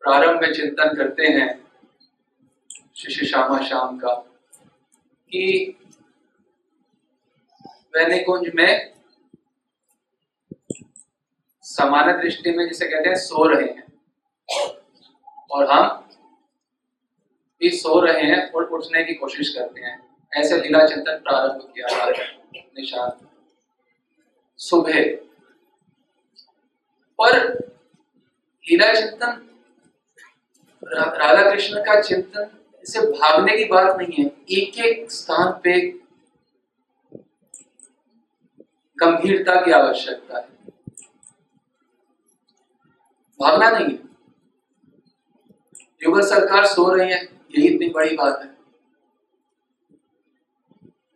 प्रारंभ में चिंतन करते हैं शिष्य श्यामा श्याम का कि वैनिकुंज में सामान्य दृष्टि में जिसे कहते हैं, सो रहे हैं। और हम भी सो रहे हैं और उठने की कोशिश करते हैं। ऐसे लीला चिंतन प्रारंभ किया जा रहा है, निशान। सुबह। पर लीला चिंतन राधा कृष्ण का चिंतन, इसे भागने की बात नहीं है। एक एक स्थान पे गंभीरता की आवश्यकता है। भागना नहीं है। युगल सरकार सो रही है, यही इतनी बड़ी बात है।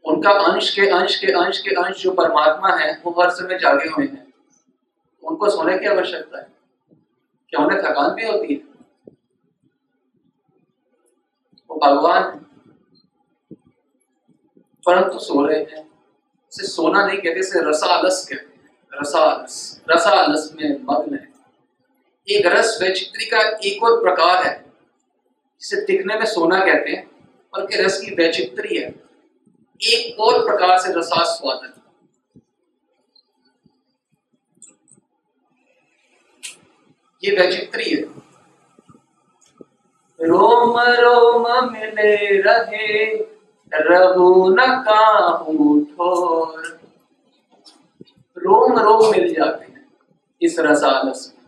उनका अंश के अंश के अंश के अंश जो परमात्मा है, वो हर समय जागे हुए हैं। उनको सोने की आवश्यकता है। क्या उन्हें थकान भी होती है? वो भगवान परंतु सो रहे हैं। इसे सोना नहीं कहते इसे रसालस कहते हैं। रसालस रसालस में मग्न है। एक रस वैचित्री का एक और प्रकार है, जिसे दिखने में सोना कहते हैं, बल्कि रस की वैचित्री है। एक और प्रकार से रसास्वादन ये वैचित्री है। रोम रोम मिले रहे रघु न काहू ठोर। रोम रोम मिल जाते हैं इस रसालस में।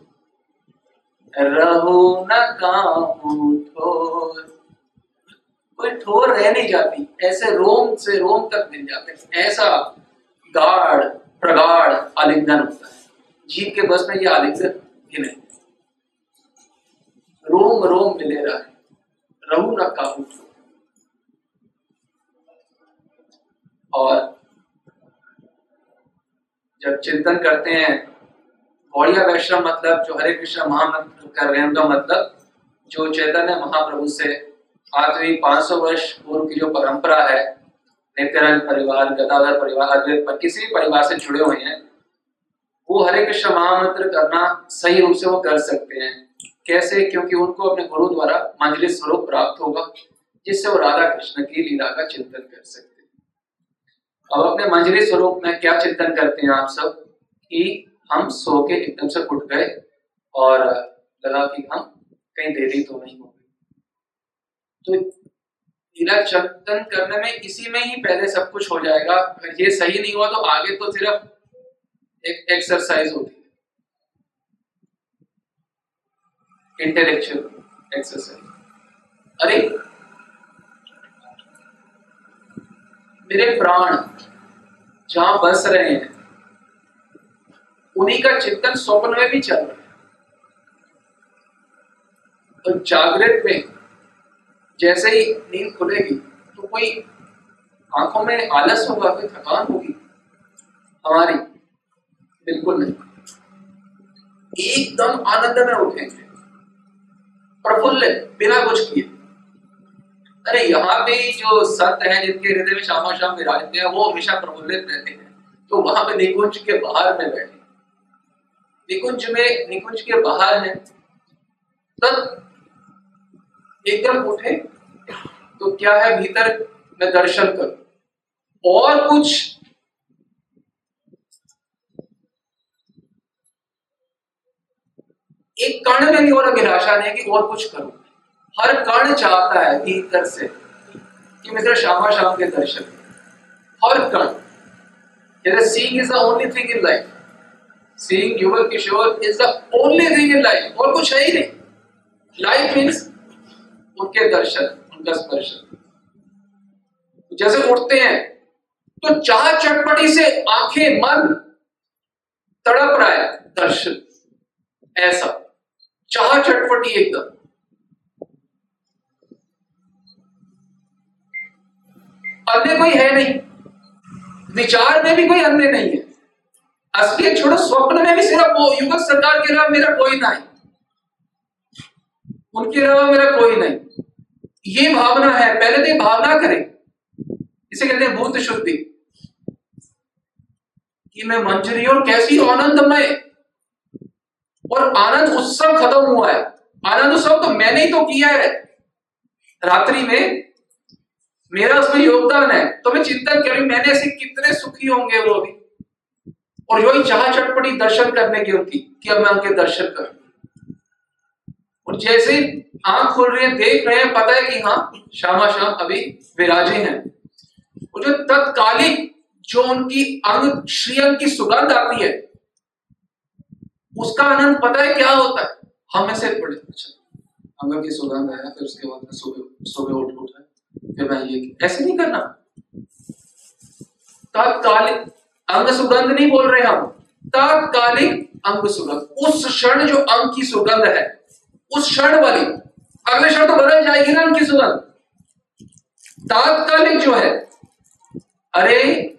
रहो न काहू ठोर। कोई ठोर रह नहीं जाती, ऐसे रोम से रोम तक मिल जाते ऐसा गाढ़, प्रगाढ़ आलिंगन होता है। जीव के बस में ये आलिंगन नहीं रोम रोम मिले रहे रहू न काबू। और जब चिंतन करते हैं, गौड़िया वैष्णव मतलब जो हरे कृष्ण महामंत्र कर रहे हैं, उनका मतलब जो चैतन्य महाप्रभु से आज भी 500 वर्ष पूर्व की जो परंपरा है नित्यानंद परिवार, गदाधर परिवार, अद्वैत पर, किसी भी परिवार से जुड़े हुए हैं, वो हरे कृष्ण महामंत्र करना सही रूप से वो कर सकते हैं। कैसे? क्योंकि उनको अपने गुरु द्वारा मंजली स्वरूप प्राप्त होगा, जिससे वो राधा कृष्ण की लीला का चिंतन कर सकते हैं। अब अपने मंजली स्वरूप में क्या चिंतन करते हैं आप सब? कि हम सो के एकदम से उठ गए और लगा कि हम कहीं देरी तो नहीं हो गई। तो लीला चिंतन करने में इसी में ही पहले सब कुछ हो जाएगा। ये सही नहीं हुआ तो आगे तो सिर्फ़ एक एक्सरसाइज होती इंटेलेक्चुअल एक्सरसाइज अरे, मेरे प्राण जहाँ बस रहे हैं, उन्हीं का चिंतन स्वप्न में भी चल रहा है। और जागृत में जैसे ही नींद खुलेगी तो कोई आँखों में आलस होगा, कोई थकान होगी? हमारी, बिल्कुल नहीं। एकदम आनंद में उठेंगे। प्रफुल्लित बिना कुछ किए। अरे, यहाँ पे जो संत हैं, जिनके हृदय में शाम शाम विराजते हैं, वो हमेशा प्रफुल्लित रहते हैं। तो वहाँ पे निकुंज के बाहर में बैठे। निकुंज में, निकुंज के बाहर है। तब एकदम उठे। तो क्या है, भीतर में दर्शन करो। और कुछ एक कर्ण में भी और अभिलाषा नहीं कि और कुछ करूँ। हर कर्ण चाहता है भीतर से, कि मित्र श्यामा शाम के दर्शन हर कर्ण जैसे seeing is the only thing in life seeing Yugal Kishore is the only thing in life और कुछ है ही नहीं। लाइफ मीन्स उनके दर्शन, उनका स्पर्शन। जैसे उठते हैं तो चाह चटपटी से आँखें मन तड़प रहा है, दर्शन। ऐसा। चाह चटपटी एकदम। अन्य कोई है नहीं। विचार में भी कोई अन्य नहीं है। असली छोड़ो, स्वप्न में भी सिर्फ़ वो युगक सरकार के अलावा मेरा कोई नहीं। उनके अलावा मेरा कोई नहीं। ये भावना है, पहले तो भावना करें। इसे कहते हैं भूत शुद्धि। कि मैं मंजरी और कैसी आनंदमय और आनंद उत्सव खत्म हुआ है। आनंद उत्सव तो मैंने ही तो किया है। रात्रि में मेरा उसमें योगदान है। तो मैं चिंतन करी, मैंने ऐसे कितने सुखी होंगे वो भी। और यही चाह चटपटी दर्शन करने की होती, कि अब मैं उनके दर्शन करूँ। और जैसे आँख खोल रही है, देख रहे हैं, पता है कि हाँ श्यामा श्याम अभी विराजे हैं। जो तत्कालिक जो उनकी अंग श्रीअंग की सुगंध आती है उसका आनंद पता है क्या होता है? हम ऐसे पड़े अच्छा अंग की सुगंध आया, फिर उसके बाद सुबह सुबह उठ, उठा फिर मैं ये ऐसे नहीं करना। तात्कालिक अंग सुगंध नहीं बोल रहे हम। तात्कालिक अंग सुगंध। उस क्षण जो अंग की सुगंध है, उस क्षण वाली, अगले क्षण तो बदल जाएगी ना अंग की सुगंध। तात्कालिक जो है, अरे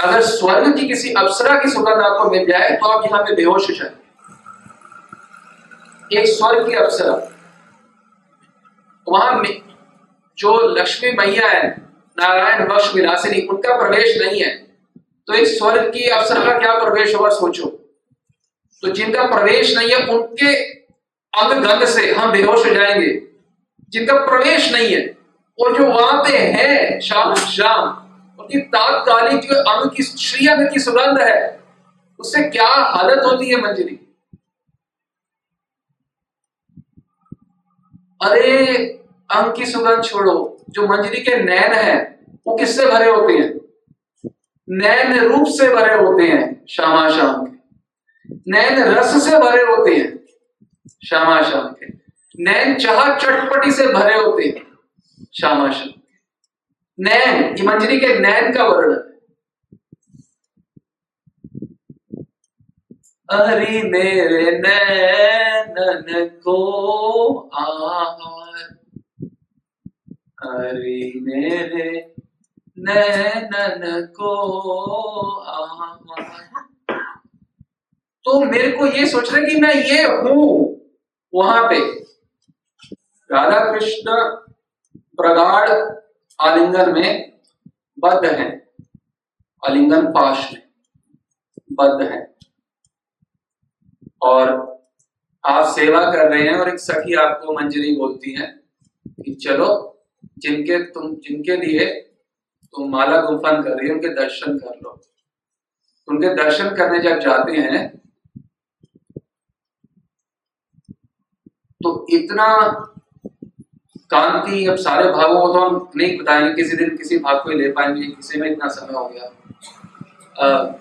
अगर स्वर्ग की किसी अप्सरा की सुगंध आपको मिल जाए तो आप यहाँ पे बेहोश हो जाए एक स्वर्ग की अप्सरा। वहाँ जो लक्ष्मी मैया है, नारायण वक्ष विलासिनी, उनका प्रवेश नहीं है। तो एक स्वर्ग की अप्सरा का क्या प्रवेश होगा, सोचो। तो जिनका प्रवेश नहीं है, उनके अंग गंध से हम बेहोश हो जाएँगे। जिनका प्रवेश नहीं है और जो वहाँ पे है शाम शाम उनकी तात्कालिक जो अंग की श्री अंग की सुगंध है, उससे क्या हालत होती है मंजरी? अरे, अंग की सुगंध छोड़ो, जो मंजरी के नैन है, वो किससे भरे होते हैं? नैन रूप से भरे होते हैं, श्यामा शाम के। नैन रस से भरे होते हैं, श्यामा शाम के। नैन चाह चटपटी से भरे होते हैं, श्यामा शाम नैन मंजरी के नैन का वर्णन। अरे मेरे नैनन को आहार। अरे मेरे नैनन को आहार। तो मेरे को ये सोच रहे कि मैं ये हूँ वहाँ पे। राधा कृष्ण प्रगाढ़ आलिंगन में बद्ध है। आलिंगन पाश में बद्ध है। और आप सेवा कर रहे हैं और एक सखी आपको मंजरी बोलती है कि चलो, जिनके तुम, जिनके लिए तुम माला गुम्फन कर रही हो, उनके दर्शन कर लो। उनके दर्शन करने जब जाते हैं तो इतना कांति अब सारे भावों को तो हम नहीं बताएँगे किसी दिन किसी भाग को ही ले पाएँगे किसी में इतना समय हो गया। आ,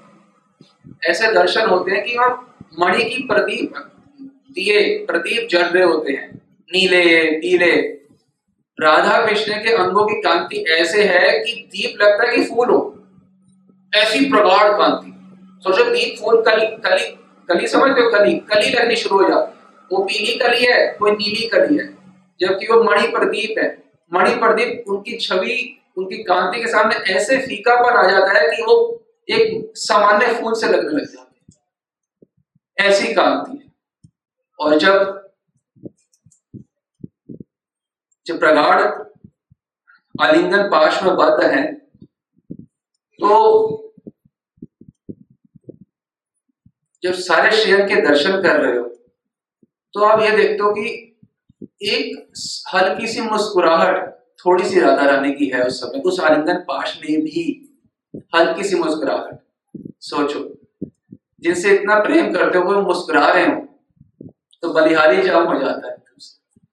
ऐसे दर्शन होते हैं कि हम मणि की प्रदीप दिए प्रदीप जल रहे होते हैं नीले पीले। राधा कृष्ण के अंगों की कांति ऐसे है कि दीप लगता है कि फूल हो। ऐसी प्रगाढ़ कांति सोचो दीप फूल कली कली कली समझते हो कली कली लगनी शुरू हो जाती है। वो पीली कली है कोई नीली कली है। जबकि वो मणि प्रदीप है। मणि प्रदीप उनकी छवि, उनकी कांति के सामने ऐसे फीका पर आ जाता है कि वो एक सामान्य फूल से लगने लग जाते ऐसी कांति है। और जब जब प्रगाढ़ आलिंगन पाश में बद्ध है तो जब सारे श्रेयन के दर्शन कर रहे हो तो आप ये देखते हो कि एक हल्की सी मुस्कुराहट थोड़ी सी राधा रानी की है उस समय। उस आलिंगन पाश में भी हल्की सी मुस्कुराहट। सोचो, जिनसे इतना प्रेम करते हो, वो मुस्कुरा रहे हो तो बलिहारी जाम हो जाता है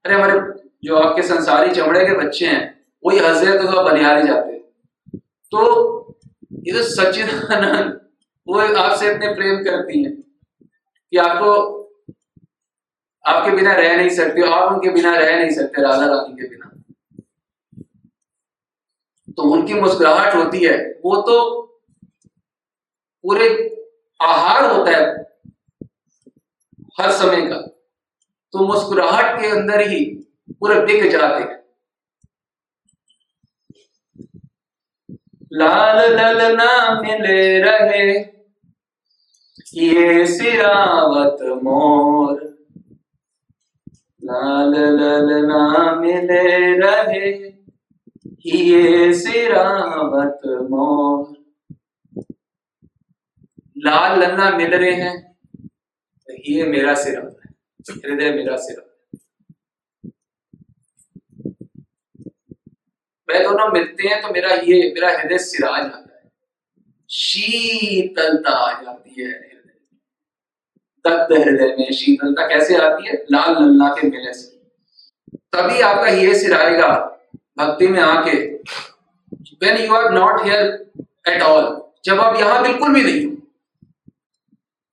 अरे हमारे जो आपके संसारी चमड़े के बच्चे हैं, वही हंस रहे तो बलिहारी जाते हैं। तो ये तो सचिदानंद वो आपसे इतने प्रेम करती हैं कि आपको आपके बिना रह नहीं सकते आप उनके बिना रह नहीं सकते राधा रानी के बिना। तो उनकी मुस्कुराहट होती है। वो तो पूरे आहार होता है हर समय का। तो मुस्कुराहट के अंदर ही पूरे बिक जाते हैं। लाल लल ना मिले रहे, ये सिरावत मोर। लाल लल ना मिले रहे ये सिरावत मोर। लाल लन्ना मिल रहे हैं तो ये मेरा सिरा है, हृदय मेरा सिरा मैं दोनों मिलते हैं तो मेरा ये, मेरा हृदय सिरा जाता है। शीतलता आ जाती है तत्व हृदय में, शीतलता कैसे आती है? लाल लल्ला के मिले से। तभी आपका ये सिराएगा भक्ति में आके when you are not here at all जब आप यहाँ बिल्कुल भी नहीं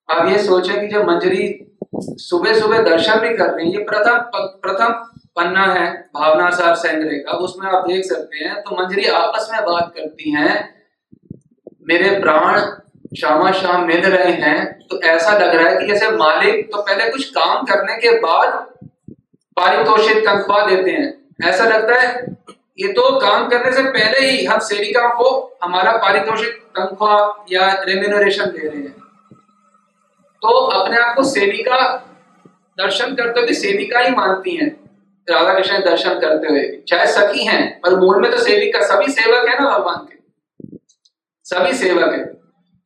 आप ये सोचे कि जब मंजरी सुबह सुबह दर्शन भी कर रही है, ये प्रथम प्रथम पन्ना है, भावना साहब सेंगरे का, उसमें आप देख सकते हैं तो मंजरी आपस में बात करती हैं, मेरे प्राण शामा शाम मिल रहे हैं तो ऐसा लग रहा है कि जैसे मालिक तो पहले कुछ काम करने के बाद पारितोषिक तनख्वाह देते हैं। ऐसा लगता है ये तो काम करने से पहले ही हम सेविका को हमारा पारितोषिक तनख्वाह या रेम्यूनरेशन दे रहे हैं। तो अपने आप को सेविका दर्शन करते हुए सेविका ही मानती हैं राधा कृष्ण दर्शन करते हुए। चाहे सखी हैं, पर मूल में तो सेविका, सभी सेवक है ना भगवान के। सभी सेवक है।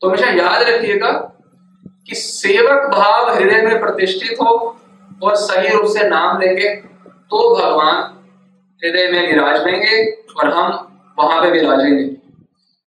तो हमेशा याद रखिएगा कि सेवक भाव हृदय में प्रतिष्ठित हो और सही रूप से नाम लेंगे तो भगवान हृदय में विराज लेंगे और हम वहाँ पे विराजेंगे।